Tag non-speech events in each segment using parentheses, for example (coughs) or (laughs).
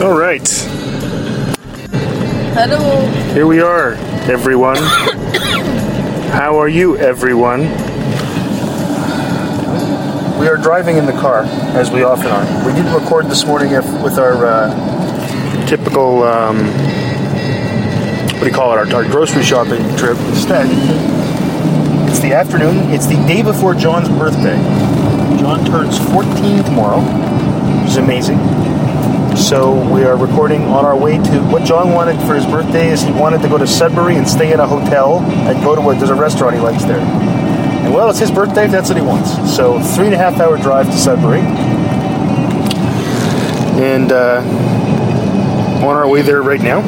All right, Hello. here we are, everyone. How are you, everyone? We are driving in the car, as we often are. We didn't record this morning if, with our uh, typical, um, what do you call it, our, our grocery shopping trip. Instead, it's the afternoon, it's the day before John's birthday. John turns 14 tomorrow, which is amazing. So we are recording on our way to what John wanted for his birthday is he wanted to go to Sudbury and stay in a hotel and go to a there's a restaurant he likes there. And well, it's his birthday, that's what he wants. So three and a half hour drive to Sudbury. And uh, on our way there right now.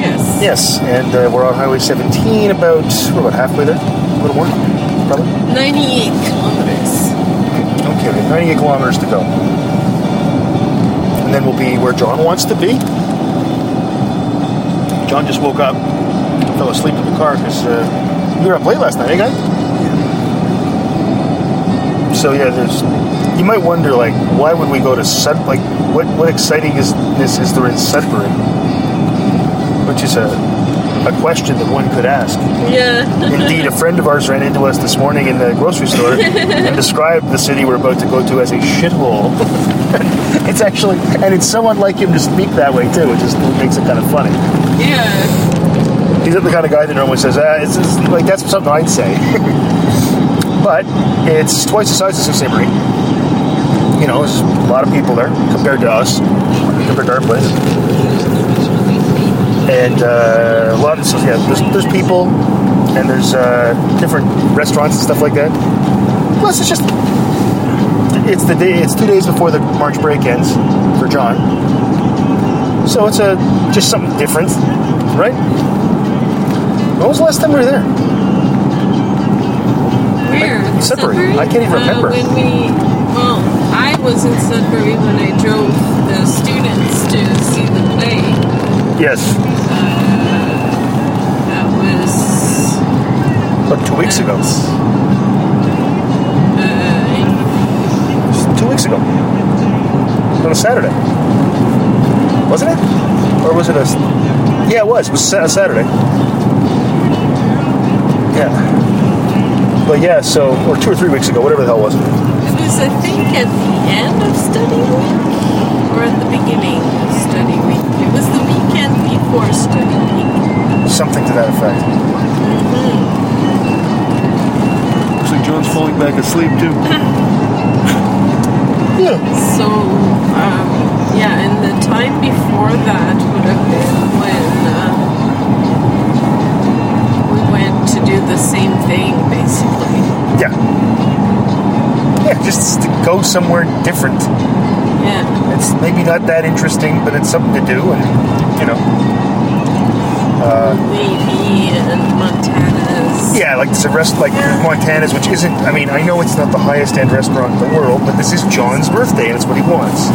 Yes. Yes, and uh, we're on Highway 17 about we're about halfway there, a little more, probably. 98 kilometers. Okay, we have 98 kilometers to go. And then we'll be where John wants to be. John just woke up, fell asleep in the car because uh, you were up late last night, eh, guy? So yeah, there's. You might wonder, like, why would we go to Sud? Like, what what exciting is this? Is there in Sudbury? Which is a a question that one could ask. Yeah. (laughs) Indeed, a friend of ours ran into us this morning in the grocery store and described the city we're about to go to as a shithole. (laughs) it's actually, and it's somewhat like him to speak that way too, which just makes it kind of funny. yeah. He's not the kind of guy that normally says, ah, it's, it's like that's something I'd say. (laughs) but it's twice the size of Sault Ste. Marie. You know, there's a lot of people there compared to us, compared to our place. And uh, a lot of, so yeah, there's, there's people and there's uh, different restaurants and stuff like that. Plus, it's just, it's the day, it's two days before the March break ends for John. So it's a, just something different, right? When was the last time we were there? Where? Sudbury. I can't even Uh, remember. when we, well, I was in Sudbury when I drove the students Yes, That was. about two weeks ago. Uh, Two weeks ago. On a Saturday. Wasn't it? Or was it a. Yeah, it was. It was a Saturday. Yeah. But yeah, so. Or two or three weeks ago, whatever the hell it was. it was, I think, at the end of study week or at the beginning of study week. It was the weekend before study week. Something to that effect. Looks like John's falling back asleep, too. (laughs) yeah. So, um, yeah, and the time before that would have been when uh, we went to do the same thing, basically. Yeah. Yeah, just to go somewhere different. Yeah. It's maybe not that interesting, but it's something to do, and you know. Maybe in Montana's. Yeah, like this rest like Montana's, which isn't. I mean, I know it's not the highest end restaurant in the world, but this is John's birthday, and it's what he wants,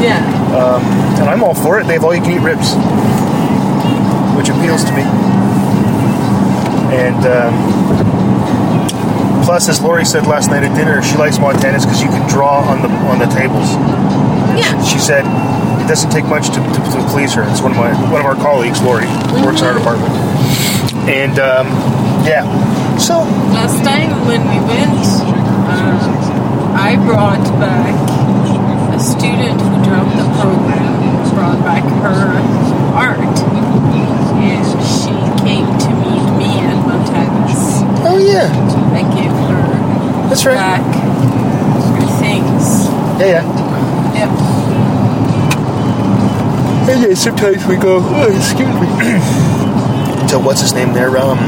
Yeah. and I'm all for it. They have all you can eat ribs, which appeals to me. And um, plus, as Lori said last night at dinner, she likes Montana's because you can draw on the on the tables. Yeah. She said it doesn't take much to, to, to please her. It's one of my one of our colleagues, Lori, who works in our department, and um, yeah. So Last time when we went, uh, I brought back a student who dropped the program, brought back her art. And she came to meet me at Montana's. oh yeah, I gave her that's right. back her things. Yeah, yeah. Yep. And yeah, sometimes we go, oh, excuse me. so what's his name there? Um,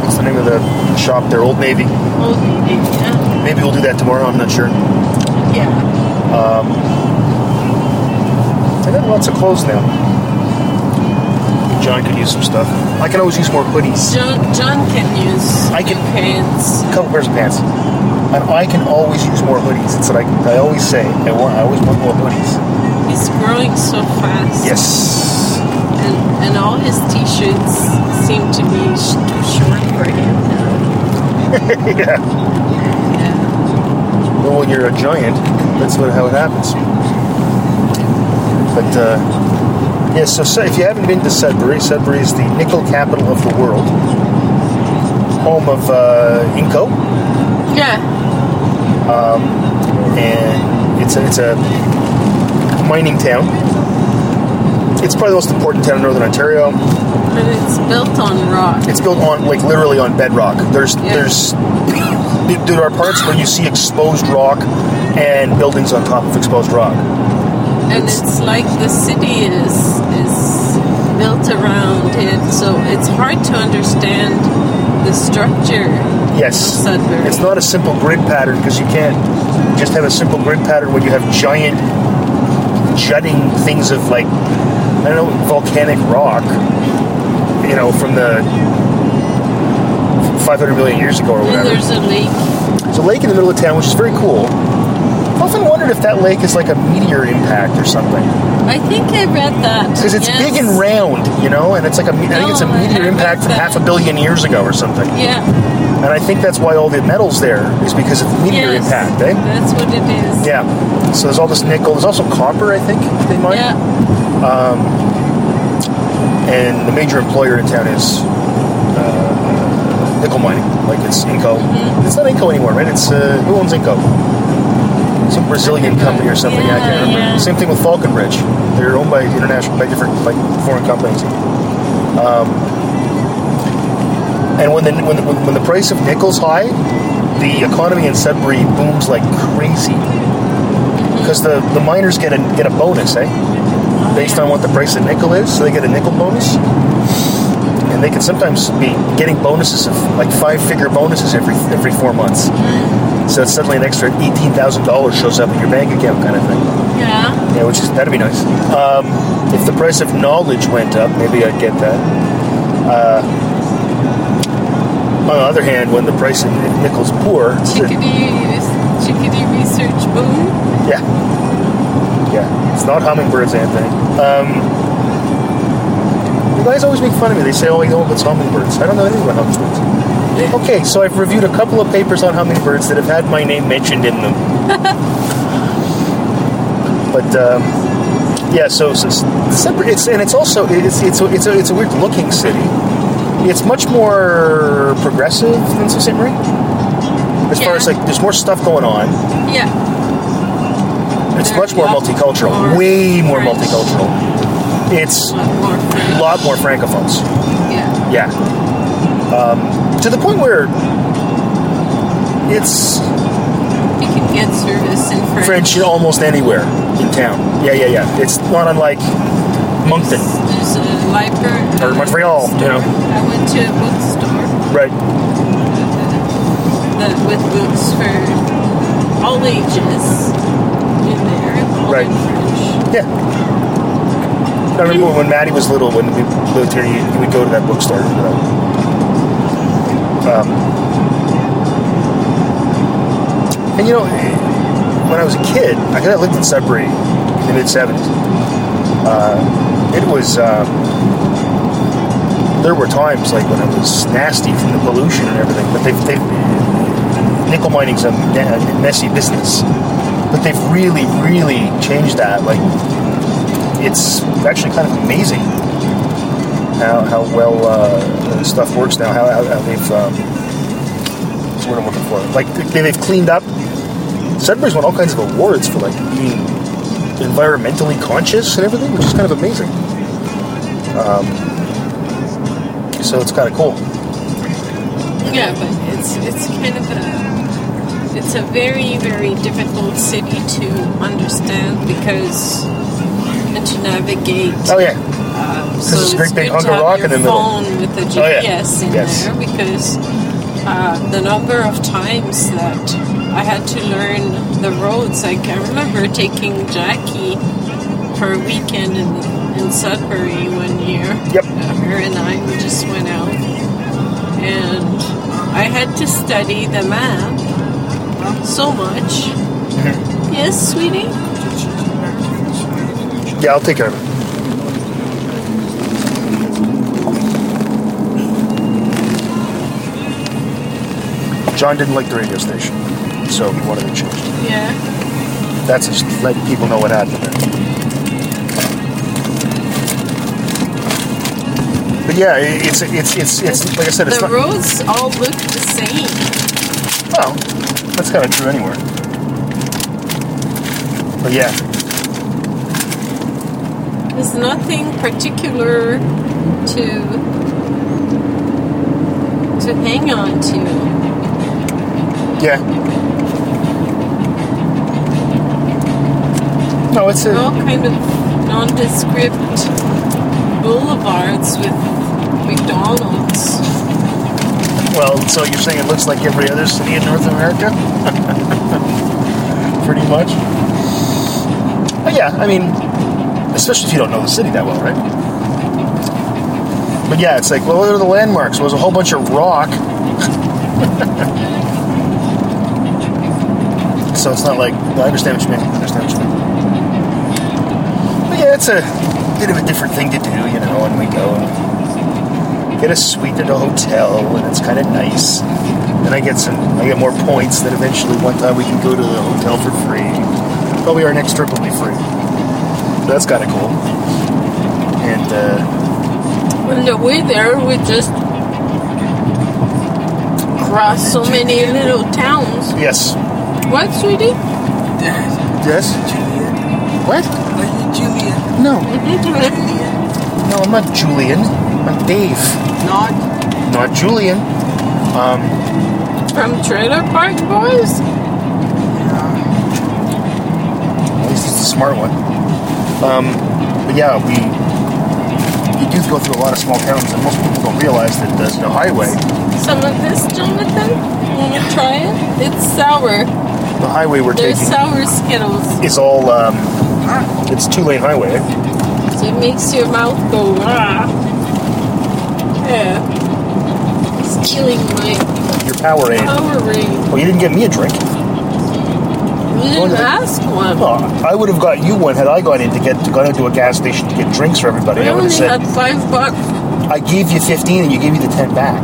what's the name of the shop there? Old Navy. Old Navy, yeah. Maybe we'll do that tomorrow. I'm not sure. Yeah. Um, I got lots of clothes now. John could use some stuff. I can always use more hoodies. John, John can use I can- pants. A couple pairs of pants. And I can always use more hoodies. It's like I always say. I want. I always want more hoodies. He's growing so fast. Yes. And, and all his t-shirts seem to be sh- too short for him now. (laughs) yeah. Yeah. Well, when you're a giant, that's what how it happens. But uh, yeah, so, if you haven't been to Sudbury, Sudbury is the nickel capital of the world, home of uh, Inco, Yeah. and it's a, it's a mining town. It's probably the most important town in Northern Ontario. But it's built on rock. It's built on like literally on bedrock. There's Yeah. there's there are parts where you see exposed rock and buildings on top of exposed rock. And it's like the city is is built around it, so it's hard to understand the structure Yes. of Sudbury. It's not a simple grid pattern because you can't just have a simple grid pattern when you have giant jutting things of like I don't know volcanic rock, you know, from the 500 million years ago or and whatever. there's a lake. There's a lake in the middle of town, which is very cool. I've often wondered if that lake is like a meteor impact or something. I think I read that. Because it's yes. big and round, you know, and it's like a, I think it's a meteor impact from half a billion years ago or something. Yeah. And I think that's why all the metal's there, is because of the meteor yes. impact, eh? That's what it is. Yeah. So there's all this nickel. There's also copper, I think, they mine. Yeah. Um, And the major employer in town is uh, nickel mining. Like it's Inco. Mm-hmm. It's not Inco anymore, right? It's uh, who owns Inco? Some Brazilian company or something. I can't remember. yeah. Same thing with Falconbridge. They're owned by international, by different, by foreign companies. Um, and when the when the, when the price of nickel's high, the economy in Sudbury booms like crazy. Because the, the miners get a get a bonus, eh? Based on what the price of nickel is, so they get a nickel bonus. And they can sometimes be getting bonuses of like five figure bonuses every every four months. So it's suddenly an extra eighteen thousand dollars shows up in your bank account, kind of thing. Yeah. Yeah, which is that'd be nice. Um, if the price of knowledge went up, maybe I'd get that. Uh, on the other hand, when the price of nickel's poor, Chickadee, chickadee research boom. yeah, yeah, it's not hummingbirds, Anthony. Um, you guys always make fun of me. They say, "Oh, you know it's hummingbirds." I don't know anything about hummingbirds. Okay, so I've reviewed a couple of papers on hummingbirds that have had my name mentioned in them. (laughs) but um, yeah, so, so separate. It's and it's also it's it's a, it's a, it's a weird looking city. It's much more progressive than Sault Ste. Marie. As far as like, there's more stuff going on. Yeah. It's much more multicultural, more way more French. multicultural. It's A lot more a lot more francophones. Yeah. Yeah. Um, to the point where it's You can get service in French. French almost anywhere in town. Yeah, yeah, yeah. It's not unlike Moncton There's a library. or Montreal, you know. I went to a bookstore Right. with books for all ages in there, all Right. in French. Yeah. I remember when Maddie was little, when we lived here, you, you would go to that bookstore. You know. Um, and you know, when I was a kid, I I lived in Sudbury in the mid '70s. Uh, it was um, there were times like when it was nasty from the pollution and everything, but they've, they've nickel mining's a, a messy business, but they've really, really changed that. Like it's actually kind of amazing how, how well uh, stuff works now. How, how, how they've um, what's the word I'm looking for? Like they, they've cleaned up. Sudbury's won all kinds of awards for like being environmentally conscious and everything, which is kind of amazing. Um, so it's kind of cool. Yeah, but it's it's kind of a it's a very very difficult city to understand because and to navigate. Oh yeah, Um, so there's a great it's big of rock in the middle. phone with the Oh, yeah. GPS in Yes. there because uh, the number of times that I had to learn the roads. Like I remember taking Jackie for a weekend in in Sudbury one year. Yep. Uh, her and I we just went out, and I had to study the map so much. Mm-hmm. Yes, sweetie. yeah. I'll take care of it. John didn't like the radio station, so he wanted to change it. Yeah. That's just let people know what happened there. But yeah, it's it's it's it's like I said. It's the not, roads all look the same. Well, that's kind of true anywhere. But yeah, there's nothing particular to to hang on to yeah. No, it's They're all kind of nondescript boulevards with McDonald's. well. So you're saying it looks like every other city in North America, (laughs) pretty much. But yeah, I mean, especially if you don't know the city that well, right? But yeah, it's like, well, what are the landmarks? Well, there's a whole bunch of rock. (laughs) so it's not like I understand what you mean. I understand what you mean. But yeah, it's a bit of a different thing to do, you know. When we go and get a suite at a hotel, and it's kind of nice. And I get some, I get more points. That eventually, one time, we can go to the hotel for free. Probably our next trip will be free. That's kind of cool. And uh, On the way there, we just crossed so many little towns. yes, What, sweetie? yes. Julian. What? Are you Julian? No, Julian. no, I'm not Julian. I'm Dave, Not. not Julian. Um. From Trailer Park Boys? Yeah. At least he's the smart one. Um, but yeah, we you do go through a lot of small towns, and most people don't realize that the, the highway, Some of this, Jonathan? Want to try it? It's sour. The highway we're There's taking, sour Skittles. is all um, it's two lane highway. So it makes your mouth go, ah. Yeah. It's killing my Your Powerade. power ring. Well, you didn't get me a drink. You didn't ask one. I would have got you one had I gone in to get to gone into a gas station to get drinks for everybody. I I would only have said had five bucks. I gave you fifteen and you gave me the ten back.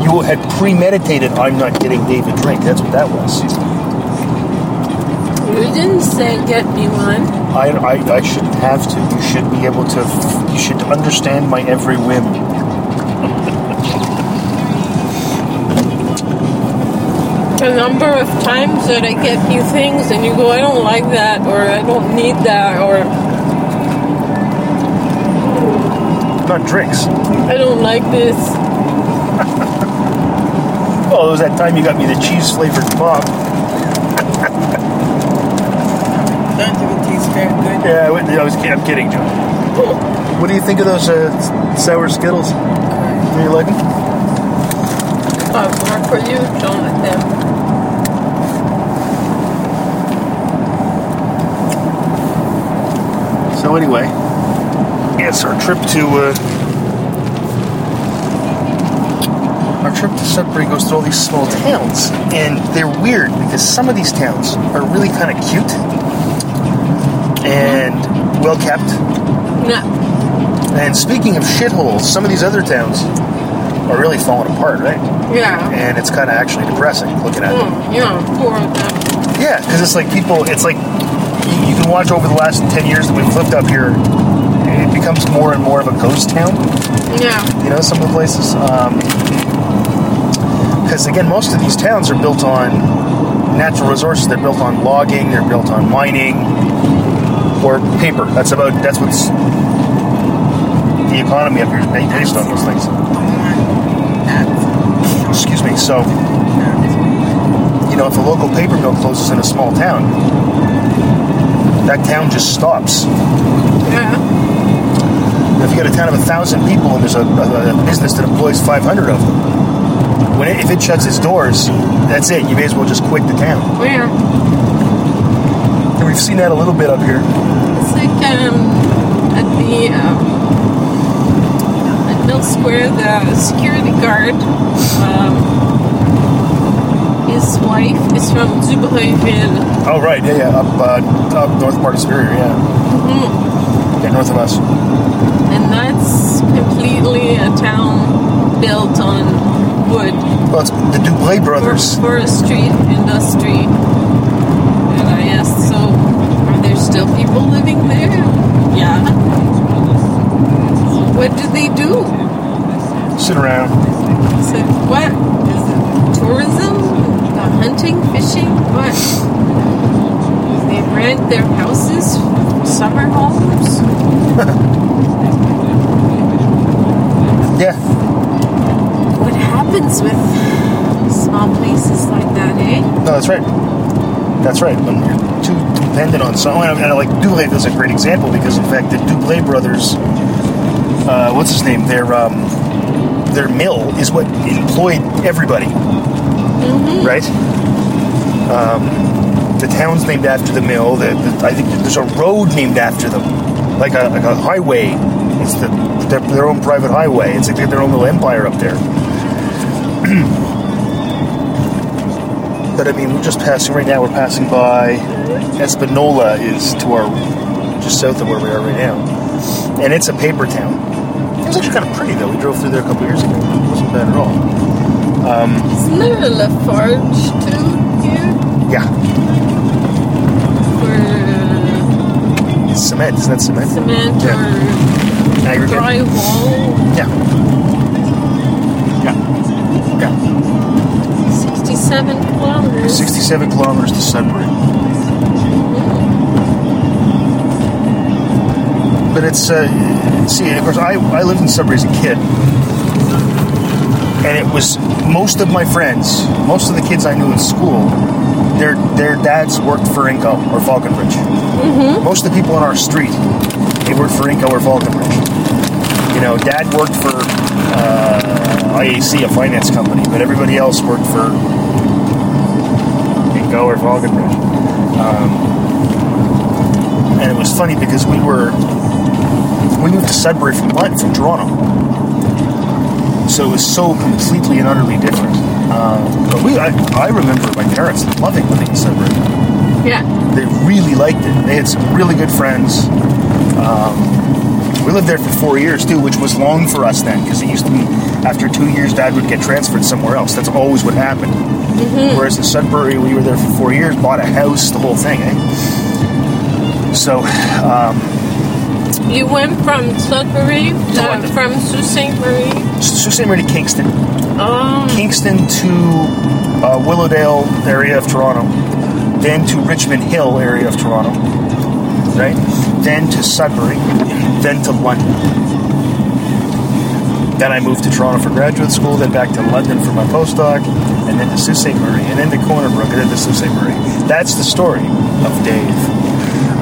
You had premeditated. I'm not getting Dave a drink. That's what that was. You didn't say get me one. I, I, I shouldn't have to. You should be able to. You should understand my every whim. The number of times that I get you things and you go, I don't like that, or I don't need that, or Not drinks. I don't like this. Oh, it was that time you got me the cheese flavored pop. That didn't taste very good. Yeah, I, wouldn't- I was. I'm kidding, John. (laughs) What do you think of those uh, sour Skittles? Do you like them? Uh, more for you, Jonathan. So anyway, yes, our trip to uh, our trip to Sudbury goes through all these small towns, and they're weird because some of these towns are really kind of cute and well kept. No. And speaking of shitholes, some of these other towns are really falling apart, right? Yeah. And it's kind of actually depressing looking at them. Mm, yeah, poor them. Yeah, because it's like people, it's like you, you can watch over the last 10 years that we've lived up here, it becomes more and more of a ghost town, Yeah. you know, some of the places. Because again, most of these towns are built on natural resources. They're built on logging, they're built on mining, or paper. That's about, that's what's the economy up here is based on those things. Excuse me. So, you know, if a local paper mill closes in a small town, that town just stops. Yeah. If you got a town of a thousand people and there's a, a, a business that employs 500 of them, when it, if it shuts its doors, that's it. You may as well just quit the town. Yeah. And we've seen that a little bit up here. It's like um, at the um, at Mill Square, the security guard, um, his wife is from Dubreuilville. Oh right, yeah, yeah, up uh, up north part of Superior, yeah, yeah, north of us. And that's completely a town built on wood. Well, it's the Dubreuil brothers. For, forestry industry. And I asked, so are there still people living there? Yeah. What do they do? Sit around. So what? Is it tourism? Uh, hunting? Fishing? What? They rent their houses? Summer homes? (laughs) Yeah. What happens with small places like that, eh? No, that's right. That's right. When you're too dependent on someone, and I like Dubé is a great example because, in fact, the Dubreuil brothers, uh, what's his name? Their um, their mill is what employed everybody, right? Um, the town's named after the mill. The, the, I think there's a road named after them, like a like a highway. It's the their, their own private highway. It's like they have their own little empire up there. (clears throat) But I mean, we're just passing right now. We're passing by Espanola is to our just south of where we are right now, and it's a paper town. It was actually kind of pretty though. We drove through there a couple years ago. It wasn't bad at all. Um, Isn't there a Lafarge too here? Yeah, For cement. Isn't that cement? cement Yeah. or drywall? Yeah. Yeah. Yeah. 67 kilometers. 67 kilometers to Sudbury. But it's, uh, see, of course, I, I lived in Sudbury as a kid. And it was most of my friends, most of the kids I knew in school, their, their dads worked for Inco or Falconbridge. Most of the people on our street, they worked for Inco or Falconbridge. You know, dad worked for uh, IAC, a finance company, but everybody else worked for Inco or Falconbridge. Um, and it was funny because we were we moved to Sudbury from London, from Toronto, so it was so completely and utterly different. Uh, but we, I, I remember my parents loving living in Sudbury. Yeah. They really liked it. They had some really good friends. Um, we lived there for four years too, which was long for us then, because it used to be after two years, Dad would get transferred somewhere else. That's always what happened. Whereas in Sudbury, we were there for four years, bought a house, the whole thing. Eh? So, um, You went from Sudbury, uh, from Sault Ste. Marie. Sault Ste. Marie to Kingston, Oh, Kingston to uh, Willowdale area of Toronto, then to Richmond Hill area of Toronto, right? Then to Sudbury, then to London. Then I moved to Toronto for graduate school, then back to London for my postdoc, and then to Sault Ste. Marie, and then to Corner Brook, and then to Sault Ste. Marie. That's the story of Dave.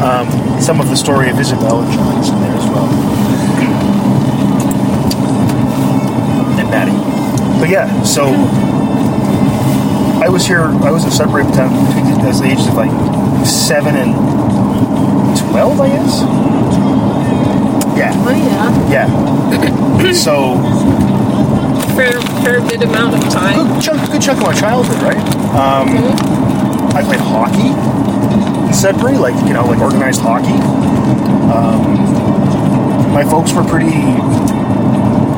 Um, some of the story of Isabel and is in there as well. and Maddie. But yeah, so I was here. I was in Sudbury town between as the ages of like seven and twelve, I guess. Yeah, oh yeah. yeah. (coughs) so Fair, fair bit amount of time. good chunk, good chunk of my childhood, right? Um, I played hockey in Sudbury, like you know, like organized hockey. Um, my folks were pretty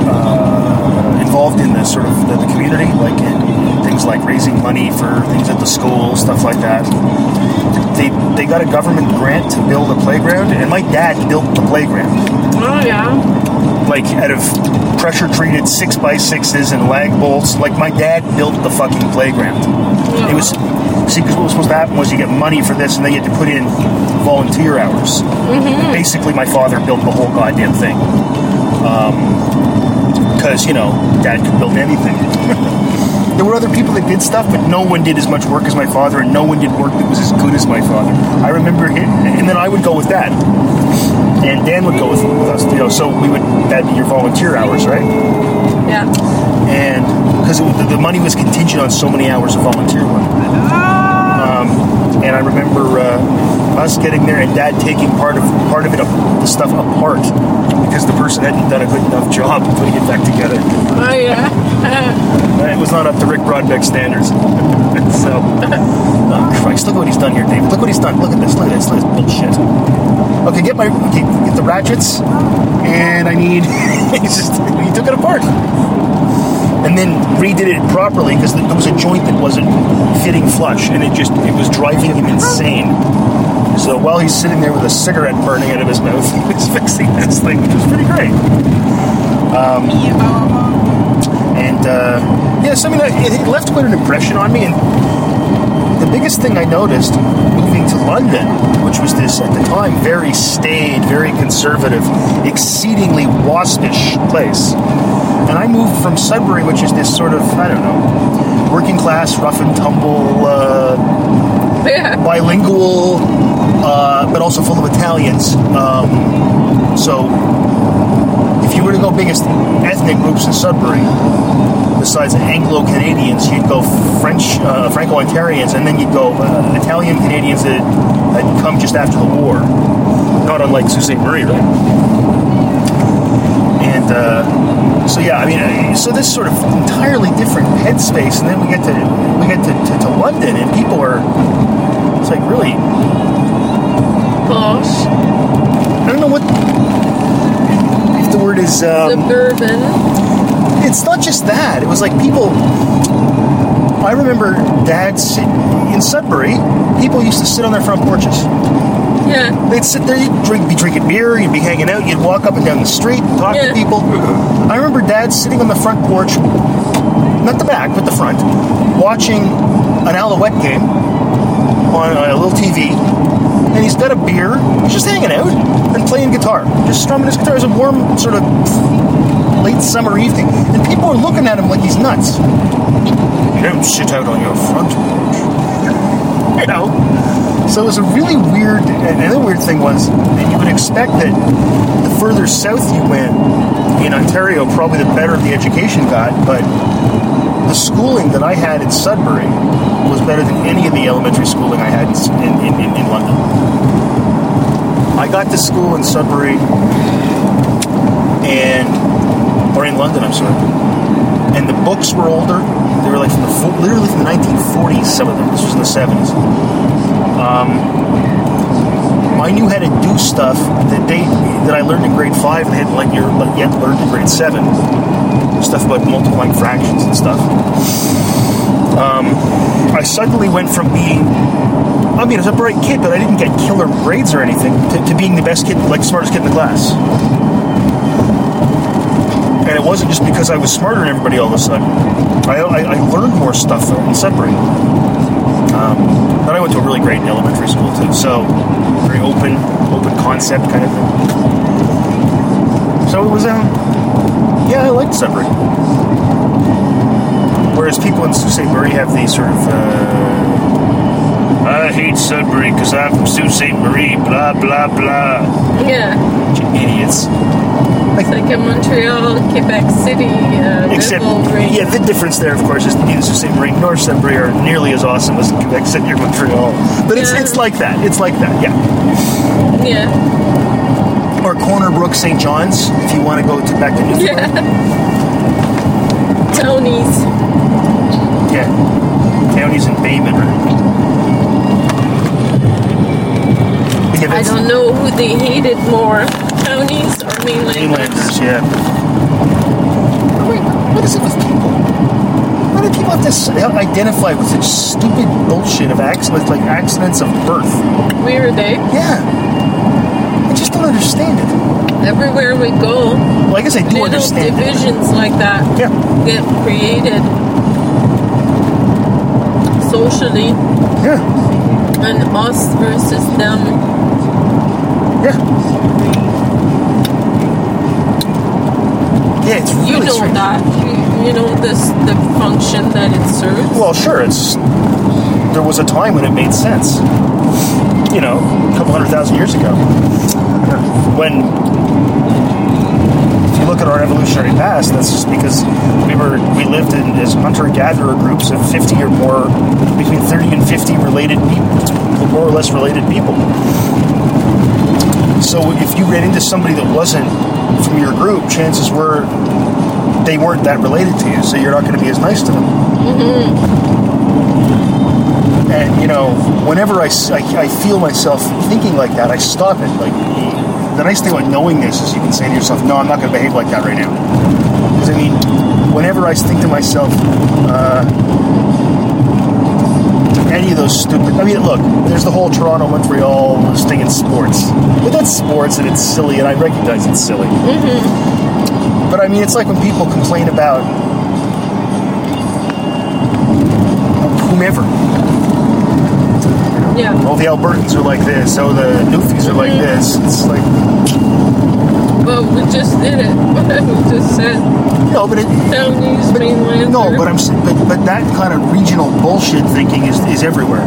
uh, involved in the sort of the, the community, like in things like raising money for things at the school, stuff like that. They they got a government grant to build a playground, and my dad built the playground Oh yeah. like out of pressure treated six by sixes and lag bolts. Like my dad built the fucking playground. Yeah. It was see because what was supposed to happen was you get money for this and then you had to put in volunteer hours. Mm-hmm. Basically, my father built the whole goddamn thing. Because you know, dad could build anything. (laughs) there were other people that did stuff, but no one did as much work as my father, and no one did work that was as good as my father. I remember him, and then I would go with dad and Dan would go with, with us. You know, so we would that'd be your volunteer hours, right? Yeah. And because the, the money was contingent on so many hours of volunteer work. Um, and I remember uh, us getting there and Dad taking part of part of it, the stuff apart because the person hadn't done a good enough job putting it back together. Oh yeah. (laughs) It was not up to Rick Brodbeck standards. (laughs) so, oh Christ, look what he's done here, David. Look what he's done. Look at this. Look at this. Look at this bullshit. Okay, get my okay, get the ratchets, and I need. (laughs) he's just he took it apart, and then redid it properly because there was a joint that wasn't fitting flush, and it just it was driving him insane. So while he's sitting there with a cigarette burning out of his mouth, (laughs) he was fixing this thing, which was pretty great. And uh, yes, I mean, it left quite an impression on me. And the biggest thing I noticed moving to London, which was this at the time very staid, very conservative, exceedingly waspish place. And I moved from Sudbury, which is this sort of, I don't know, working class, rough and tumble, uh, Yeah. bilingual, uh, but also full of Italians. Um, so, if you were to go biggest ethnic groups in Sudbury, besides Anglo Canadians, you'd go French, uh, Franco Ontarians, and then you'd go uh, Italian Canadians that had come just after the war. Not unlike Sault Ste. Marie, right? And uh, so, yeah, I mean, uh, so this sort of entirely different headspace, and then we get to we get to, to, to London, and people are it's like really Posh, I don't know what if the word is. Um, suburban. it's not just that. It was like people. I remember dads in Sudbury. People used to sit on their front porches. Yeah. They'd sit there, you'd drink, be drinking beer, you'd be hanging out, you'd walk up and down the street, and talk Yeah. to people. I remember Dad sitting on the front porch, not the back, but the front, watching an Alouette game on a little TV, and he's got a beer, he's just hanging out and playing guitar, just strumming his guitar. It was a warm sort of late summer evening, and people are looking at him like he's nuts. You don't sit out on your front porch, you know. So it was a really weird. And another weird thing was that you would expect that the further south you went in Ontario, probably the better the education got. But the schooling that I had in Sudbury was better than any of the elementary schooling I had in, in, in, in London. I got to school in Sudbury and or in London, I'm sorry. And the books were older. They were like from the literally from the 1940s. Some of them. This was in the 70s. I knew how to do stuff that they that I learned in grade five and hadn't you're yet learned in grade seven. Stuff about multiplying fractions and stuff. Um, I suddenly went from being I mean, I was a bright kid, but I didn't get killer grades or anything, to, to being the best kid, like smartest kid in the class. And it wasn't just because I was smarter than everybody all of a sudden. I, I, I learned more stuff in Sudbury. Um, but I went to a really great elementary school too, so very open, open concept kind of thing. So it was, um, yeah, I liked Sudbury. Whereas people in Sault Ste. Marie have these sort of, uh, I hate Sudbury because I'm from Sault Ste. Marie, blah, blah, blah. Yeah. Idiots. It's like a Montreal, Quebec City uh, Except, yeah, the difference there, of course, is neither Sault Ste. Marie nor Sudbury are nearly as awesome as Quebec City or Montreal. But it's, Yeah. it's like that. It's like that, yeah. Yeah. Or Corner Brook St. John's, if you want to go to back to Newfoundland. Yeah. Townies. Yeah. Townies in Baymen, right? I don't know who they hated more, Townies or mainlanders. Mainlanders, yeah. Oh, wait, what is it with people? Why do people have to s- identify with such stupid bullshit of accidents, like accidents of birth? Weird, eh? Yeah. I just don't understand it. Everywhere we go, Well, I guess I do little understand it. divisions like that Yeah. get created socially, Yeah. and us versus them. Yeah. Yeah, it's really You know strange. that. You, you know this the function that it serves. Well, sure, it's there was a time when it made sense. You know, a couple hundred thousand years ago. When if you look at our evolutionary past, that's just because we were we lived in as hunter-gatherer groups of 50 or more between 30 and 50 related people, more or less related people. So if you ran into somebody that wasn't from your group, chances were they weren't that related to you, so you're not going to be as nice to them. And you know, whenever I I feel myself thinking like that, I stop it. Like the nice thing about knowing this is you can say to yourself, "No, I'm not going to behave like that right now." Because I mean, whenever I think to myself, uh, any of those stupid. I mean, look, there's the whole Toronto Montreal thing in sports, but that's sports and it's silly, and I recognize it's silly. Mm-hmm. But I mean, it's like when people complain about whomever. Yeah. Oh, the Albertans are like this. Oh, the Newfies are like mm-hmm. this. It's like Well, we just did it. (laughs) we just said no, but it, Taiwanese but, mainland. no, but I'm but, but that kind of regional bullshit thinking is is everywhere.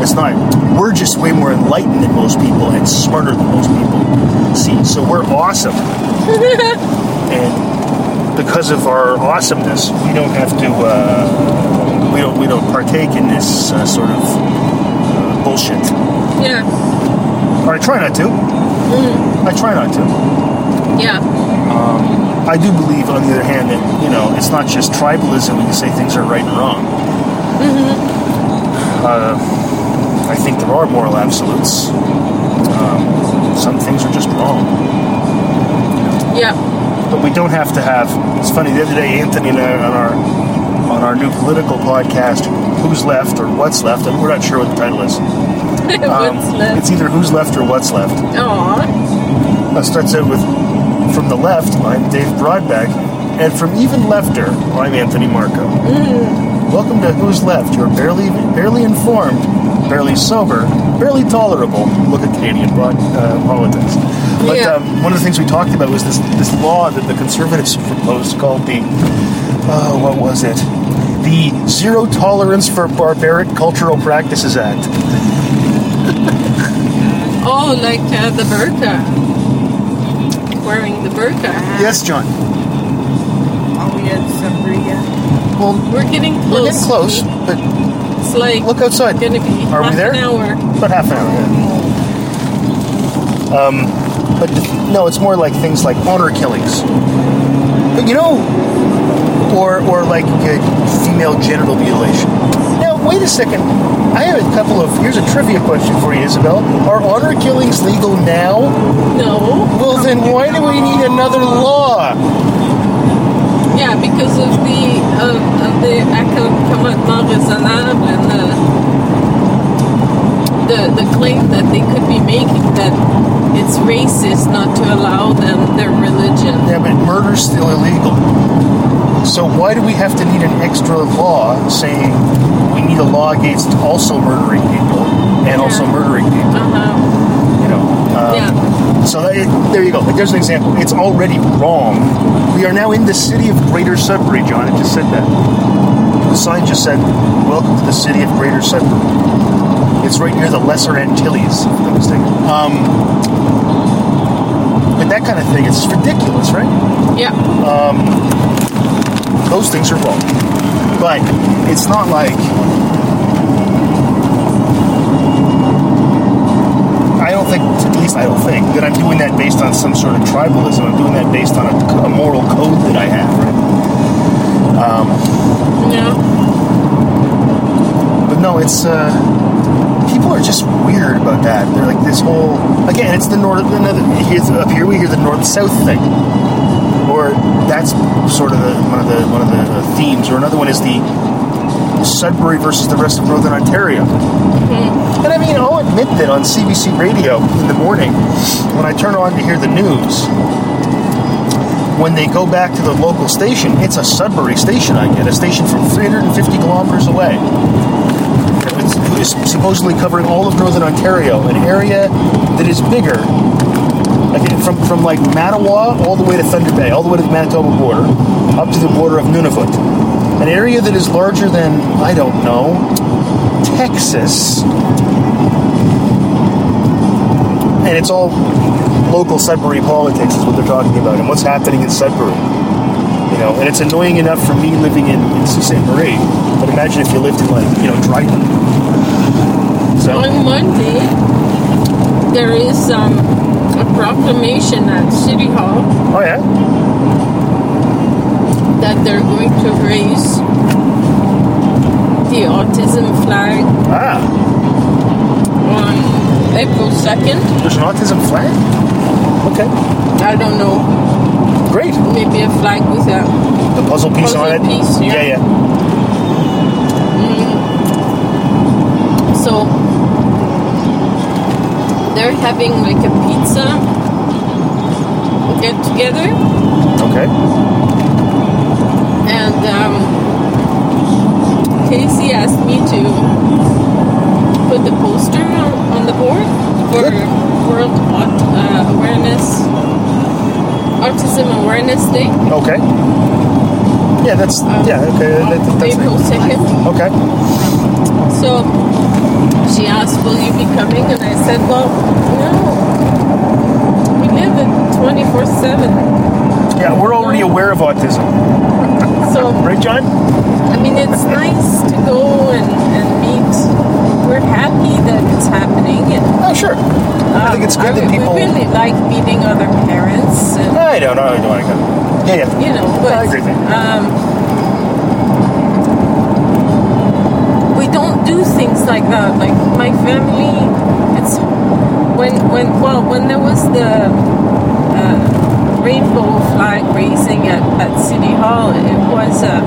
It's not. We're just way more enlightened than most people and smarter than most people. See, so we're awesome, (laughs) and because of our awesomeness, we don't have to. Uh, we don't we don't partake in this uh, sort of uh, bullshit. Yeah. Or I try not to. I try not to. Yeah. I do believe, on the other hand, that you know it's not just tribalism when you say things are right and wrong. Uh, I think there are moral absolutes. Um, some things are just wrong, Yeah. but we don't have to have. It's funny. The other day, Anthony and I on our on our new political podcast, "Who's Left" or "What's Left," and we're not sure what the title is. (laughs) Um, left? It's either "Who's Left" or "What's Left." Aw. It starts out with From the left, I'm Dave Brodbeck, and from even lefter, I'm Anthony Marco. Welcome to Who's Left, your barely barely informed, barely sober, barely tolerable look at Canadian broad, uh, politics. But Yeah. um, one of the things we talked about was this this law that the Conservatives proposed called the oh, what was it? The Zero Tolerance for Barbaric Cultural Practices Act. (laughs) Oh, like uh, the burqa. Wearing the burqa. Yes, John. Oh, yeah, Sabria. Well, We're getting close. we're getting close, but It's like look outside. gonna be Are we there? an hour. About half an hour. Yeah. Um, but no, it's more like things like honor killings. But you know, or or like uh, female genital mutilation. Now, wait a second. I have a couple of. Here's a trivia question for you, Isabel. Are honor killings legal now? No. Well, then why do we need another law? Yeah, because of the of, of the accommodement raisonnable and the, the the claim that they could be making that it's racist not to allow them their religion. Yeah, but murder's still illegal. So why do we have to need an extra law saying we need a law against also murdering people and also murdering people? Uh-huh. You know. Um, Yeah. So that, there you go. Like, there's an example. It's already wrong. We are now in the city of Greater Sudbury, John. It just said that. The sign just said, "Welcome to the city of Greater Sudbury." It's right near the Lesser Antilles, if I'm not mistaken. Um, but that kind of thing, it's ridiculous, right? Yeah. Um, those things are wrong. But it's not like I don't think, at least I don't think, that I'm doing that based on some sort of tribalism. I'm doing that based on a, a moral code that I have, right? Yeah. But no, it's uh, people are just weird about that. They're like this whole again. It's the north. Another here's up here we hear the north south thing, or that's sort of the one of the one of the uh, themes. Or another one is the Sudbury versus the rest of Northern Ontario. And I mean, I'll admit that on CBC Radio in the morning, when I turn on to hear the news, when they go back to the local station, it's a Sudbury station I get, a station from 350 kilometers away. It's supposedly covering all of Northern Ontario, an area that is bigger, like from, from like Mattawa all the way to Thunder Bay, all the way to the Manitoba border, up to the border of Nunavut. An area that is larger than, I don't know, Texas. And it's all local Sudbury politics is what they're talking about and what's happening in Sudbury. You know, and it's annoying enough for me living in, in Sault Ste. Marie, but imagine if you lived in like, you know, Dryden. So On Monday, there is um, a proclamation at City Hall Oh yeah? that they're going to raise the autism flag Ah, on April 2nd. there's an autism flag? Okay. I don't know, Great. maybe a flag with a The puzzle piece Puzzle on it. piece, yeah. yeah, yeah. So they're having like a pizza get together Okay. and um, Casey asked me to put the poster on, the board for Good. World Aut- uh, Awareness Autism Awareness Day, Okay. Yeah, that's yeah. Okay, that, that- that's April second. okay. So she asked, "Will you be coming?" And I said, "Well, no. We live at twenty four seven. Yeah, we're already aware of autism, So right, John? I mean, it's nice to go and, and meet. We're happy that it's happening, and Oh, sure. I think it's good um, that people. We really like meeting other parents, and I don't know. I don't want to go. Yeah, yeah. you know, but I agree um, we don't do things like that. Like my family, it's when when well when there was the uh, rainbow flag raising at, at City Hall, it was a,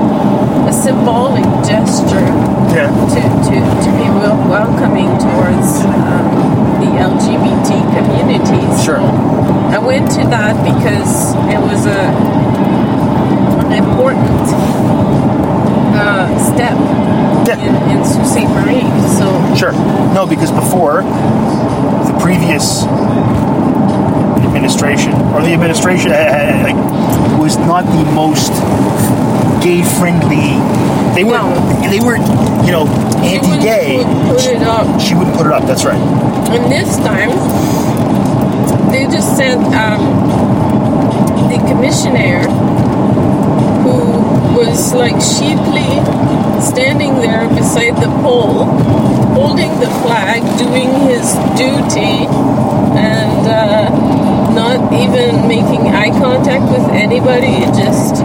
a symbolic gesture Yeah. to, to, to be wel- welcoming towards um, the LGBT community. So Sure. I went to that because it was a an important uh, step Yeah. in, in Sault Ste. Marie. So Sure. No, because before the previous administration or the administration uh, like was not the most gay friendly. They were No. they were you know anti-gay. wouldn't put it up. She wouldn't put it up. That's right. And this time, they just sent um, the commissioner, was like sheeply standing there beside the pole, holding the flag, doing his duty, and uh, not even making eye contact with anybody, just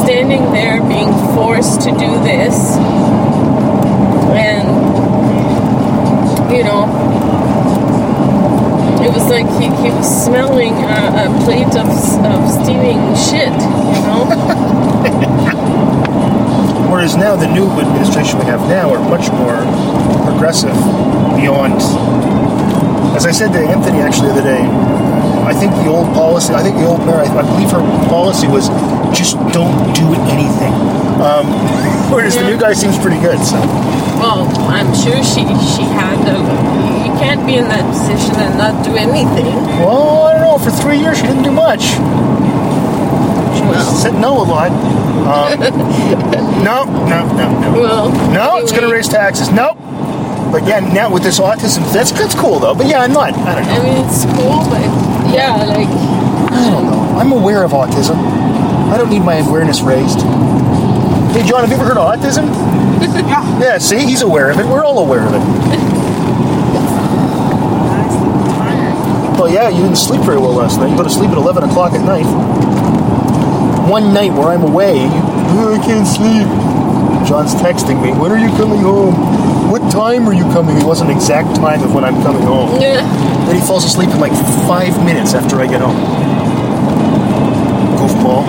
standing there being forced to do this. And, you know, it was like he, he was smelling a, a plate of, of steaming shit, you know? (laughs) Whereas now the new administration we have now are much more progressive beyond. As I said to Anthony actually the other day, I think the old policy, I think the old mayor, I, I believe her policy was just don't do anything. Um, (laughs) whereas the new guy seems pretty good. So Well, I'm sure she, she had a. You can't be in that position and not do anything. well, I don't know. For three years, she didn't do much. She Well. said no a lot. Um, no, no, no, no. Well, No, it's going to raise taxes. Nope. But yeah, now with this autism, that's that's cool though. But yeah, I'm not. I don't know. I mean, it's cool, but yeah, like, I don't know. I'm aware of autism. I don't need my awareness raised. Hey, John, have you ever heard of autism? Yeah. (laughs) Yeah, see, he's aware of it. We're all aware of it. (laughs) Well, yeah, you didn't sleep very well last night. You go to sleep at 11 o'clock at night. One night where I'm away, "Oh, I can't sleep. John's texting me, when are you coming home? What time are you coming? It wasn't exact time of when I'm coming home. yeah. Then he falls asleep in like five minutes after I get home. Goofball.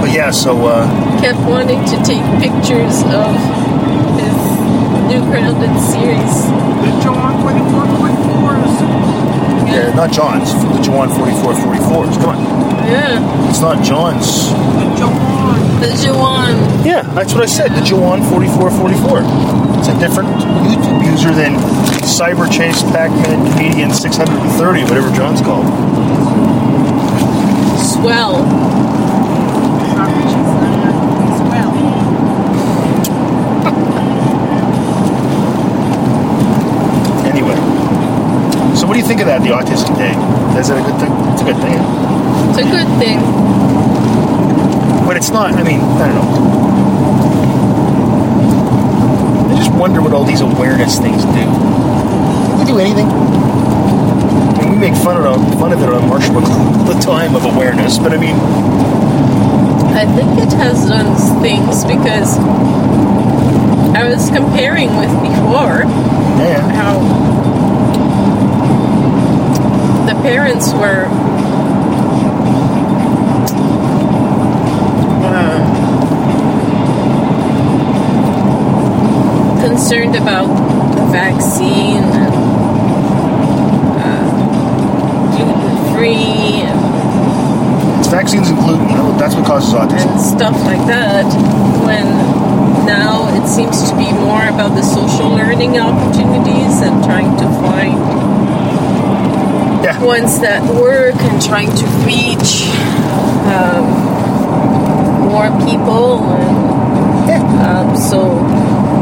But yeah, so uh, Kept wanting to take pictures of his new grounded series. The John 2424s. Yeah, not John's. The Jawan 4444s. Come on. Yeah, It's not John's. The John. the Juwan. Yeah, that's what I said. The Jawan 4444. It's a different YouTube user than Cyber Chase Pac-Man Comedian 630, whatever John's called. Swell. What do you think of that, the Autism Day? Is it a good thing? It's a good thing. It's a good thing. But it's not, I mean, I don't know. I just wonder what all these awareness things do. Do we do anything? I mean, we make fun of it, fun of it on Marshall all the time of awareness, but I mean, I think it has done things because I was comparing with before yeah, how parents were uh, concerned about the vaccine and uh, gluten free. Vaccines and gluten, that's what causes autism. And stuff like that. When now it seems to be more about the social learning opportunities and trying to find yeah. ones that work and trying to reach um, more people and Yeah. um, so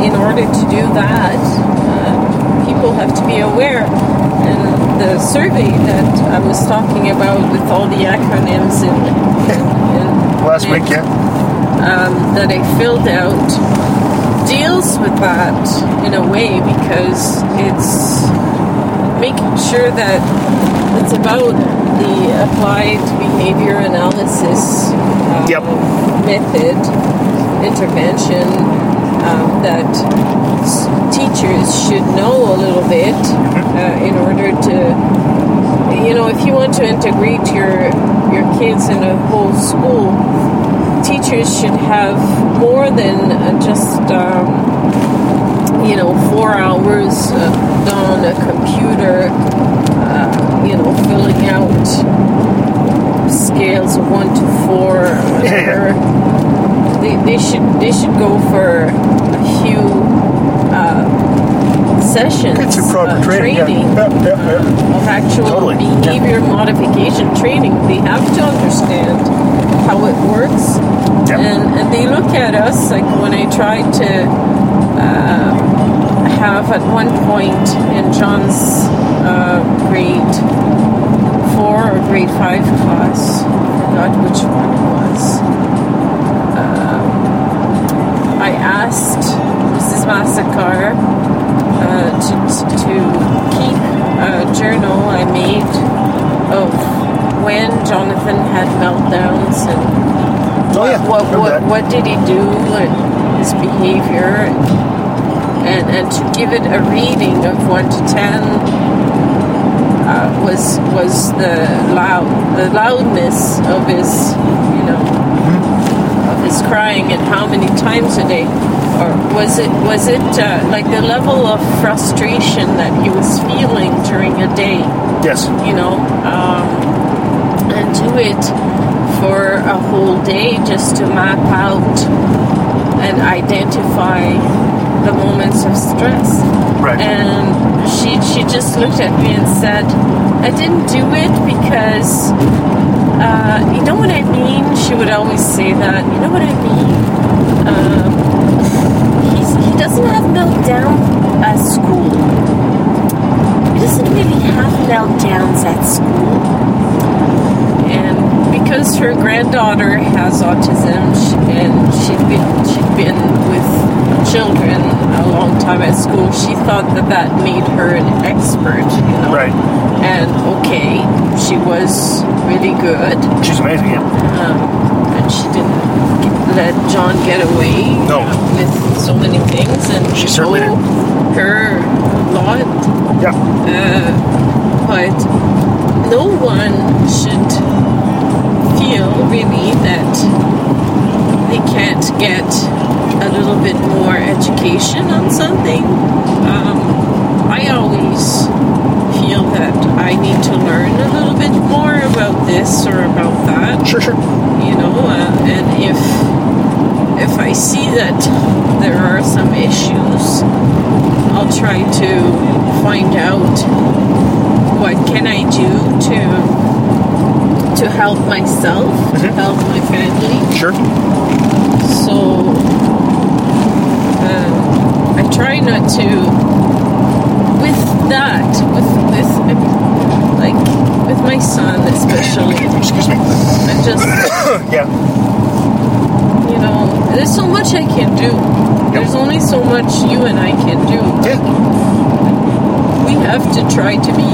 in order to do that uh, people have to be aware and the survey that I was talking about with all the acronyms in Last it, week, yeah. um, that I filled out deals with that in a way because it's making sure that it's about the applied behavior analysis um, Yep. method intervention um, that teachers should know a little bit uh, in order to you know if you want to integrate your your kids in a whole school teachers should have more than uh, just um, you know four hours uh, on a computer uh, you know filling out scales of one to four or whatever they, they should they should go for a few uh, sessions Get some proper uh, training. yeah. training Yeah, yeah, yeah. of actual Totally. behavior modification training. They have to understand how it works, and and they look at us like when I tried to uh, have at one point in John's uh, grade four or grade five class, I forgot which one it was. Um, I asked Mrs. Massacre uh, to, to keep a journal I made of when Jonathan had meltdowns and Oh, yeah. what what, what did he do and his behavior and and to give it a reading of one to ten uh, was was the loud the loudness of his you know of his crying and how many times a day. Or was it was it uh, like the level of frustration that he was feeling during a day? Yes. you know, um, and do it for a whole day just to map out and identify the moments of stress. Right. And she she just looked at me and said, "I didn't do it because." Uh, you know what I mean? She would always say that. You know what I mean? Um, he's, he doesn't have meltdown at school. He doesn't really have meltdowns at school. And because her granddaughter has autism and she'd been she'd been with children a long time at school, she thought that that made her an expert. You know. Right. And okay, she was really good, She's amazing, yeah. um, and she didn't get, let John get away No. uh, with so many things, and She certainly owe her a lot Yeah. uh, but no one should feel really that they can't get a little bit more education on something. Um, I always feel that I need to learn a little bit more about this or about that Sure, sure. you know uh, and if if i see that there are some issues i'll try to find out what can i do to to help myself to help my family Sure. so uh, i try not to with that with this, like with my son especially Excuse me. i just (coughs) Yeah. you know, there's so much I can do. There's only so much you and I can do. Yeah. We have to try to be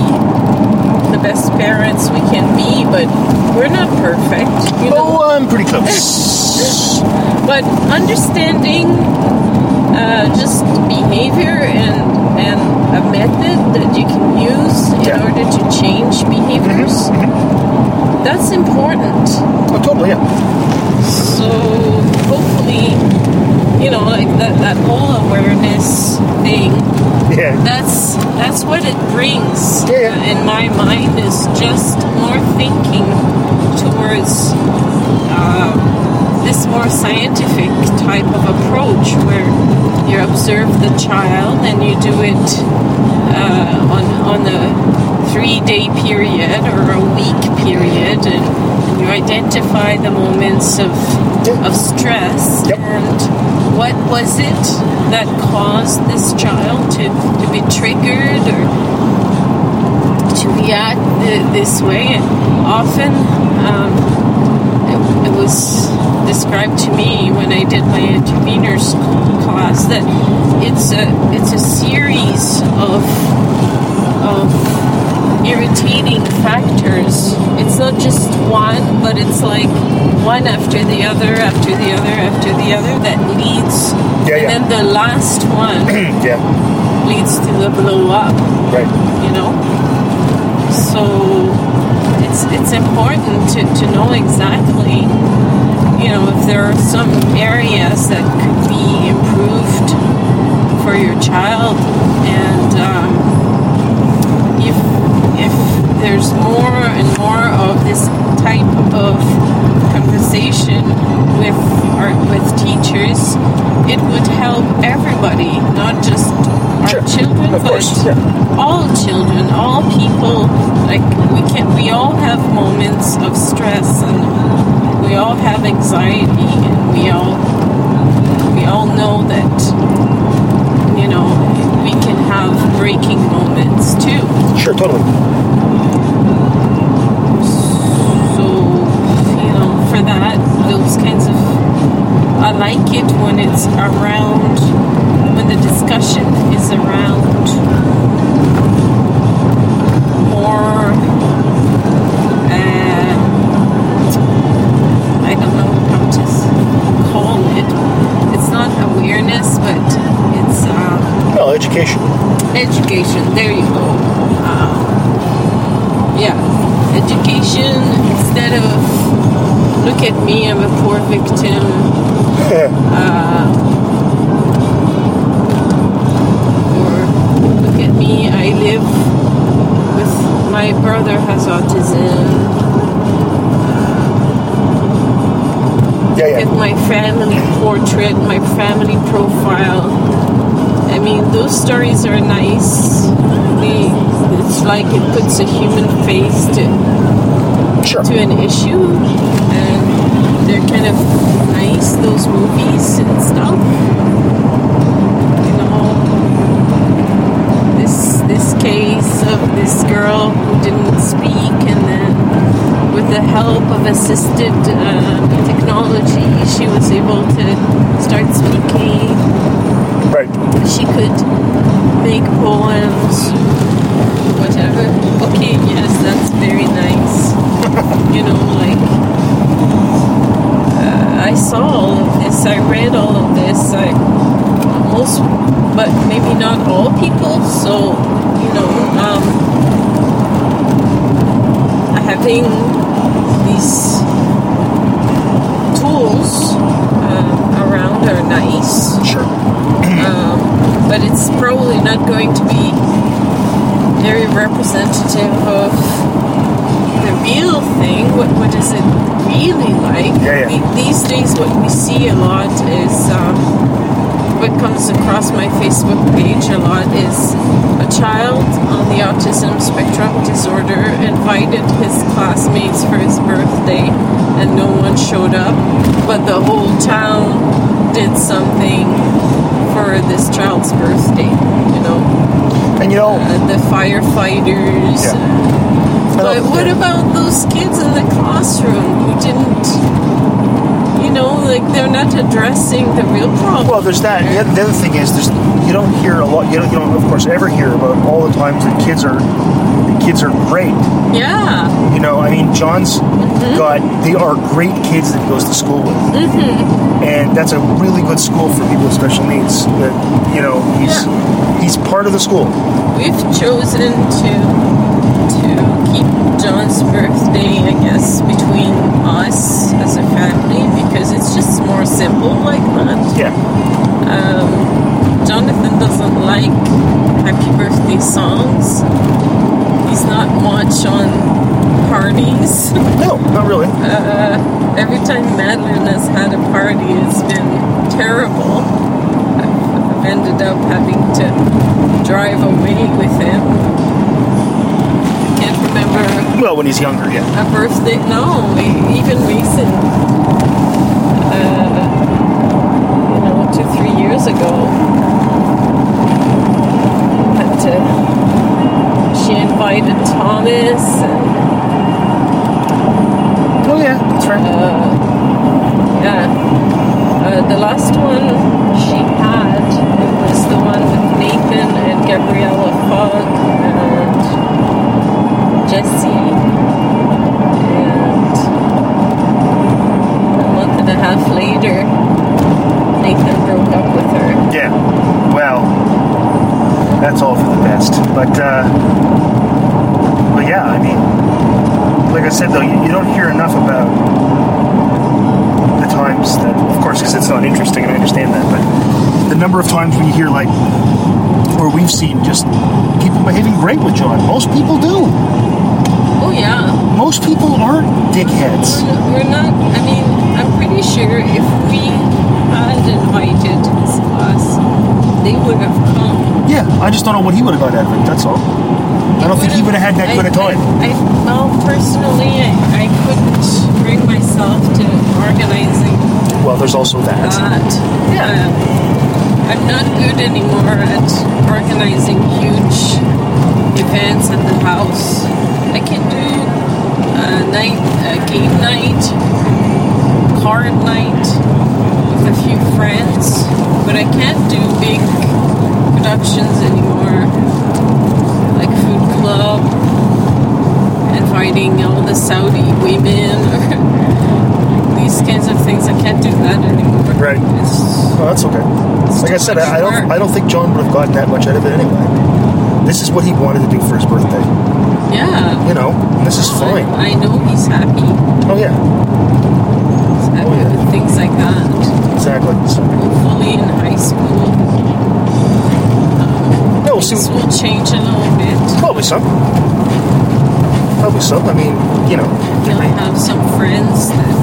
the best parents we can be, but we're not perfect. You know? Oh, I'm pretty close. (laughs) But understanding uh, just behavior and and a method that you can use in Yeah. Mm-hmm. order to change behaviors, that's important. Oh, totally, yeah. So hopefully, you know, like that, that whole awareness thing, Yeah. that's that's what it brings Yeah, yeah. in my mind is just more thinking towards uh, this more scientific type of approach where you observe the child and you do it uh, on on a three day period or a week period and, and you identify the moments of Yeah. of stress Yep. and what was it that caused this child to, to be triggered or to react th- this way. And often um, it, it was described to me when I did my interveners class that it's a it's a series of of irritating factors. It's not just one, but it's like one after the other, after the other, after the other that leads, Yeah, and yeah. then the last one (clears throat) yeah, leads to the blow up right. you know so it's it's important to, to know exactly you know if there are some areas that could be improved for your child and um, there's more and more of this type of conversation with our, with teachers it would help everybody not just our Sure. children Of but course, yeah. all children, all people, like we can, we all have moments of stress and we all have anxiety and we all, we all know that, you know, we can have breaking moments too. Sure, totally. So, you know, for that, those kinds of, I like it when it's around, when the discussion is around education. education. There you go. Um, yeah, education instead of look at me, I'm a poor victim. Sure. to an issue, and they're kind of nice. Those movies and stuff. You know, this this case of this girl who didn't speak, and then with the help of assisted uh, technology, she was able to start speaking. Right. She could make poems, whatever. Okay, yes, that's very nice. You know, like uh, I saw all of this, I read all of this. I most, but maybe not all people. So you know, um, having these tools uh, around are nice Sure. um, but it's probably not going to be very representative of real thing. What, what is it really like? Yeah, yeah. The- these days, what we see a lot is um, what comes across my Facebook page a lot is a child on the autism spectrum disorder invited his classmates for his birthday and no one showed up, but the whole town did something for this child's birthday, you know, And you know, uh, the firefighters. Yeah. But what about those kids in the classroom who didn't, you know, like they're not addressing the real problem? Well, there's that. The other, thing is, there's you don't hear a lot. You don't, you don't, of course, ever hear about all the times that kids are the kids are great. yeah, You know, I mean, John's Mm-hmm. got they are great kids that he goes to school with, Mm-hmm. and that's a really good school for people with special needs. That you know, he's he's part of the school. we've chosen to to keep John's birthday, I guess, between us as a family because it's just more simple like that. Yeah, Jonathan doesn't like happy birthday songs. He's not much on parties. (laughs) no, not really. Uh, every time Madeline has had a party, it's been terrible. I've I've ended up having to drive away with him. Remember Well, when he's younger, yeah. a birthday. No, even recent. Uh, you know, two, three years ago. Had to. She invited Thomas and. Oh yeah, that's right. Yeah. Uh, the last one she had it was the one with Nathan and Gabriella Fogg and Jesse. And a month and a half later, Nathan broke up with her. yeah. Well, that's all for the best. But uh, but yeah, I mean, like I said though, you, you don't hear enough about the times that, of course, because it's not interesting, and I understand that. But the number of times when you hear like, or we've seen just people behaving great with John. Most people do. Oh, yeah. Most people aren't dickheads. We're, not, I mean, I'm pretty sure if we had invited his class, they would have come. Yeah, I just don't know what he would have got out of it. That's all. I don't think he would have had that good a time. I, I, well, personally, I, I couldn't bring myself to organizing Well, there's also that. that. Yeah. Um, I'm not good anymore at organizing huge events at the house. I can do a night, a game night, card night with a few friends, but I can't do big productions anymore, like food club, inviting all the Saudi women, or (laughs) these kinds of things. I can't do that anymore. Right. It's, Oh, that's okay. Like I said, I, I don't. I don't think John would have gotten that much out of it anyway. This is what he wanted to do for his birthday. yeah. You know, and this is fine. I, I know he's happy. Oh yeah, He's happy Oh, yeah. with things like that. exactly. Hopefully in high school, we'll see. things will change a little bit. Probably some. Probably some. I mean, you know, He'll have some friends that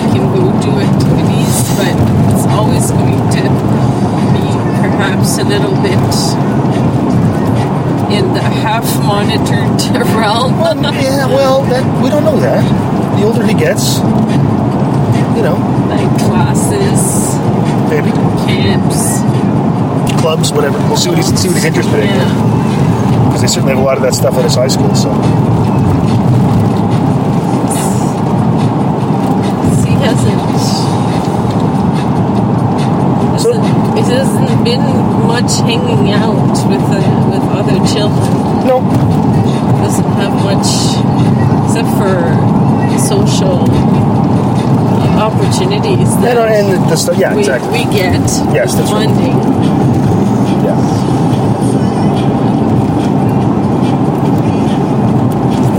he can go do activities, but it's always going to be perhaps a little bit in the half-monitored (laughs) realm. yeah. Well, that we don't know that. The older he gets, you know, like classes, maybe camps. Clubs, whatever. We'll see what he's see what he's interested in. Yeah. Because they certainly have a lot of that stuff at his high school. So He hasn't. So- It hasn't been much hanging out with uh, with other children. no, Doesn't have much except for social opportunities and, that uh, and the, the stuff. Yeah, we, exactly. we get Yes, that's right. funding. Yeah.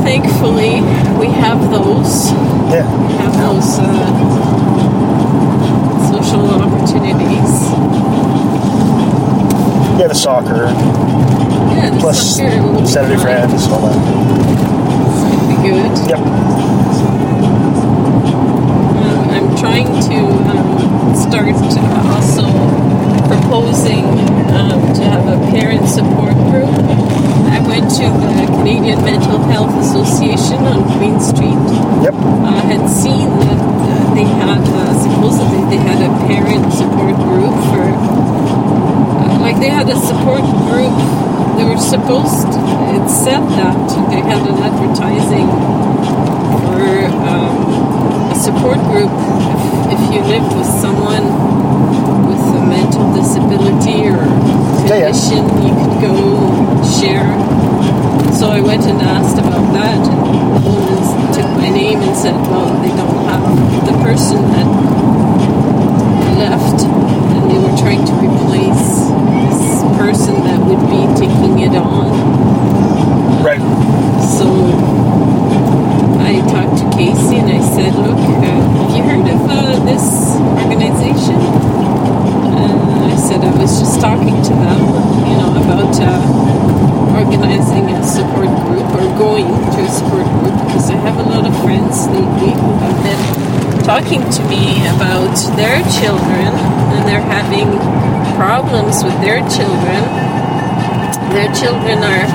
Thankfully, we have those. Yeah. We have those uh, social opportunities. Yeah, the soccer, Yeah, the plus soccer Saturday friends, all that. It'll be good. Yep. I'm trying to um, start also proposing um, to have a parent support group. I went to the Canadian Mental Health Association on Queen Street. Yep. I had seen that uh, they had uh, supposedly they had a parent support group for uh, like they had a support group. They were supposed. It said that they had an advertising for um, support group if, if you live with someone with a mental disability or Yeah, yeah. condition, you could go share. So I went and asked about that, and the woman took my name and said, "Well, they don't have the person that left, and they were trying to replace this person that would be taking it on." Right. So To Casey and I said, Look, uh, have you heard of uh, this organization? Uh, I said, I was just talking to them, you know, about uh, organizing a support group or going to a support group because I have a lot of friends lately who have been talking to me about their children and they're having problems with their children. Their children are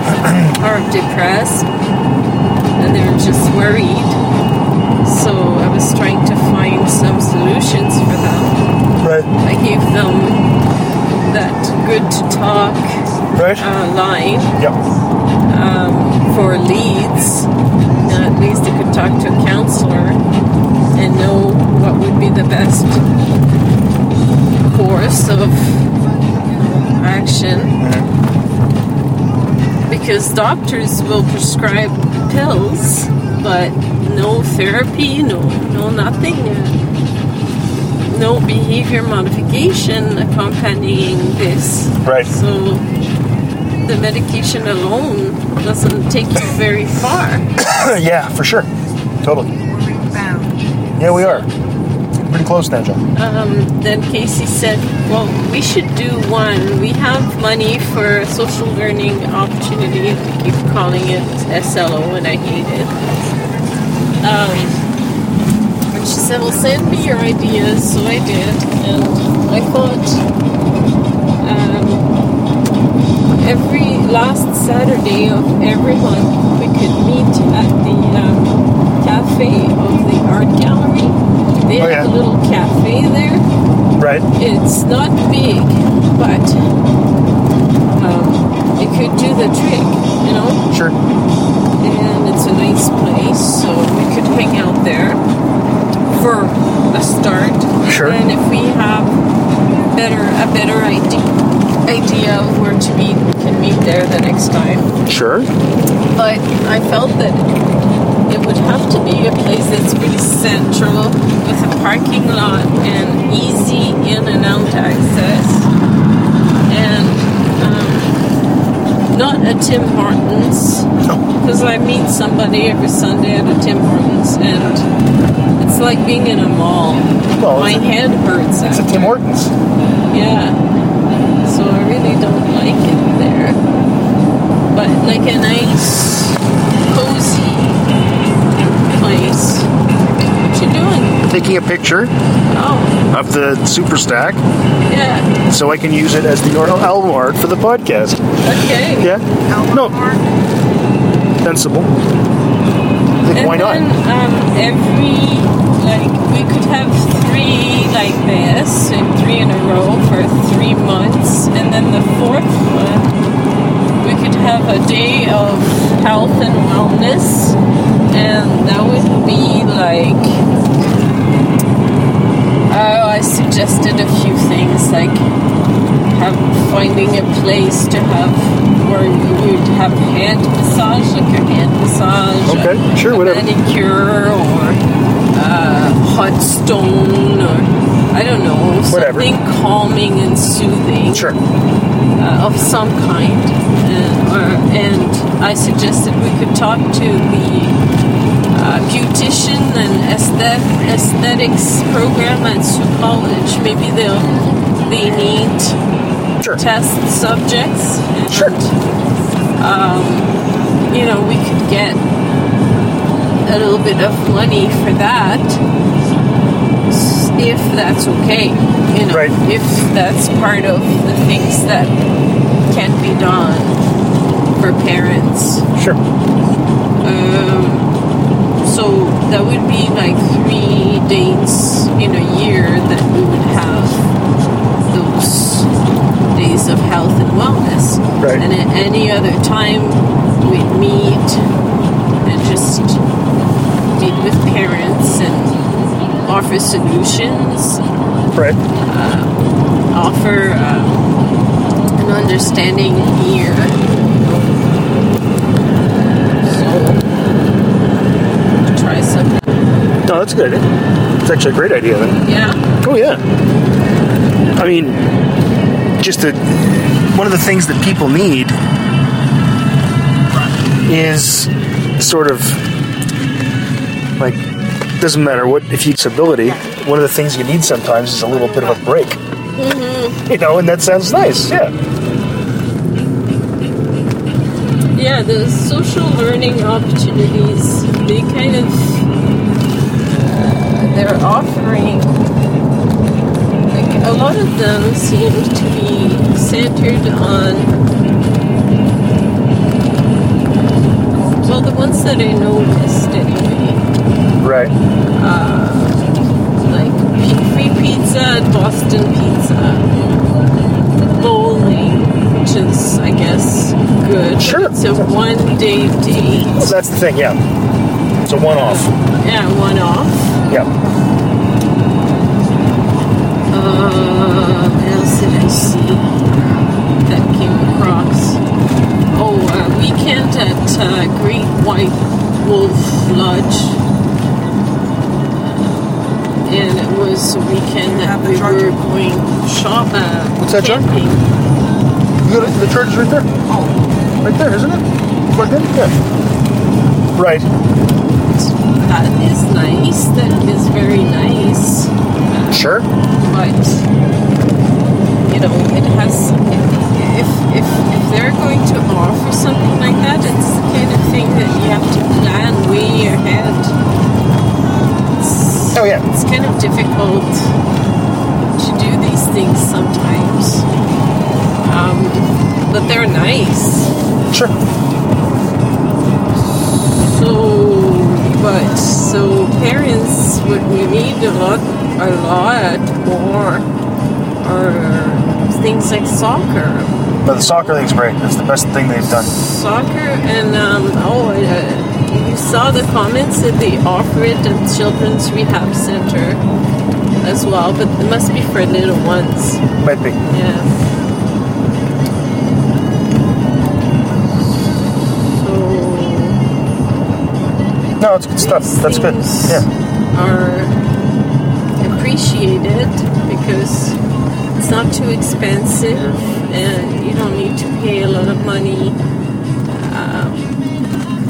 are depressed and they're just worried. Was trying to find some solutions for them. Right. I gave them that good to talk Right. uh, line Yep. for leads. And at least they could talk to a counselor and know what would be the best course of action. Because doctors will prescribe pills, but no therapy, no, no nothing, uh, no behavior modification accompanying this. Right. So the medication alone doesn't take you very far. (coughs) yeah, for sure. Totally. Yeah, we are. Pretty close now, John. Um, then Casey said, Well, we should do one. We have money for a social learning opportunity. We keep calling it SLO, and I hate it. Um, and she said, Well, send me your ideas. So I did. And I thought um, every last Saturday of every month we could meet at the um, cafe of the art gallery. They Oh, have yeah. a little cafe there. Right. It's not big, but um, it could do the trick, you know. Sure. And it's a nice place, so we could hang out there for a start. Sure. And if we have better a better idea idea of where to meet, we can meet there the next time. Sure. But I felt that it would have to be a place that's really central with a parking lot and easy in and out access. And um, not a Tim Hortons, No. because I meet somebody every Sunday at a Tim Hortons, and it's like being in a mall. Well, My a- head hurts. It's a. Tim Hortons. Yeah. So I really don't like it there. But like a nice, cozy place. What you doing? Taking a picture Oh, of the super stack yeah. so I can use it as the album art for the podcast. Okay. Yeah. Album No. art. Sensible. Think And why not? then um, every like we could have three like this and three in a row for three months, and then the fourth one we could have a day of health and wellness, and that would be like suggested a few things like have finding a place to have where you'd have hand massage, like a hand massage, Okay, sure, a whatever. manicure or uh, hot stone or I don't know Whatever. something calming and soothing Sure. uh, of some kind. And, or, and I suggested we could talk to the uh, beautician and aesthetics program at Sault College. Maybe they'll they need Sure. test subjects. And, Sure. Um, you know, we could get a little bit of money for that, if that's okay. You know, Right. if that's part of the things that can be done for parents. Sure. Um, so that would be like three dates in a year that we would have those days of health and wellness. Right. And at any other time, we'd meet and just meet with parents and offer solutions, Right. offer um, an understanding ear. So, try something. No, that's a good idea. It's actually a great idea then. Yeah. Oh yeah. I mean, just a, one of the things that people need is sort of like doesn't matter what if you disability. One of the things you need sometimes is a little bit of a break. You know, and that sounds nice. Yeah. Yeah, the social learning opportunities, they kind of, uh, they're offering, like a lot of them seem to be centered on. Well, the ones that I noticed anyway, Right. like free pizza at Boston Pizza, bowling, which is, I guess, good. Sure. It's a one-day date. Well, that's the thing. Yeah. It's a one-off. Yeah, one-off. Yeah. Uh, what else did I see that came across? Oh, uh, weekend at uh, Great White Wolf Lodge. And it was a weekend that Have the we charger. were going shop uh, What's that, John? You got it, the charger's right there. Oh, right there, isn't it? Plugged in. Yeah. Right. That is nice. That is very nice. Uh, Sure. but you know it has if if if they're going to offer something like that it's the kind of thing that you have to plan way ahead it's, Oh yeah. it's kind of difficult to do these things sometimes um, but they're nice Sure. so but so parents would we need a lot a lot more or things like soccer But the soccer thing's great. It's the best thing they've done. soccer and um, oh uh, you saw the comments that they offer it at children's rehab center as well but it must be for little ones Might be. yeah so No, it's good stuff. That's good. Yeah. are appreciated because it's not too expensive and you don't need to pay a lot of money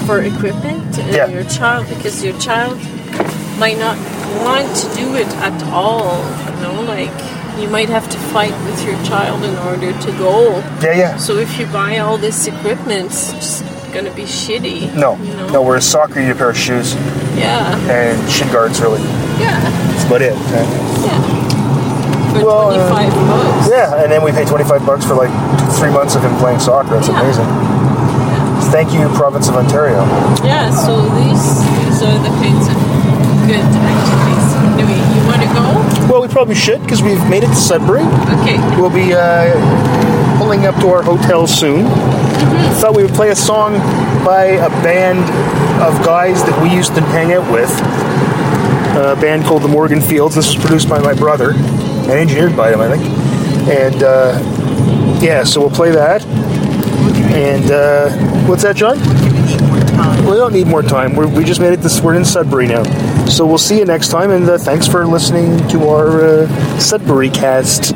for equipment and Yeah. your child because your child might not want to do it at all you know like you might have to fight with your child in order to go Yeah, yeah. so if you buy all this equipment it's just gonna be shitty No, you know? no. Whereas soccer, you need a pair of shoes yeah and shin guards. Really, yeah that's about it. Okay? Yeah. For Well, uh, 25 bucks. Yeah, and then we pay twenty-five bucks for like three months of him playing soccer. That's Yeah. amazing. Thank you, province of Ontario. Yeah, so these these are the kinds of good activities. Anyway, you want to go? Well, we probably should because we've made it to Sudbury. Okay. We'll be uh, pulling up to our hotel soon. Thought we would play a song by a band of guys that we used to hang out with. A band called the Morgan Fields. This was produced by my brother and engineered by him, I think. And uh, yeah, so we'll play that. And uh, what's that, John? We don't need more time. We're, we just made it this. We're in Sudbury now, so we'll see you next time. And uh, thanks for listening to our uh, Sudbury cast.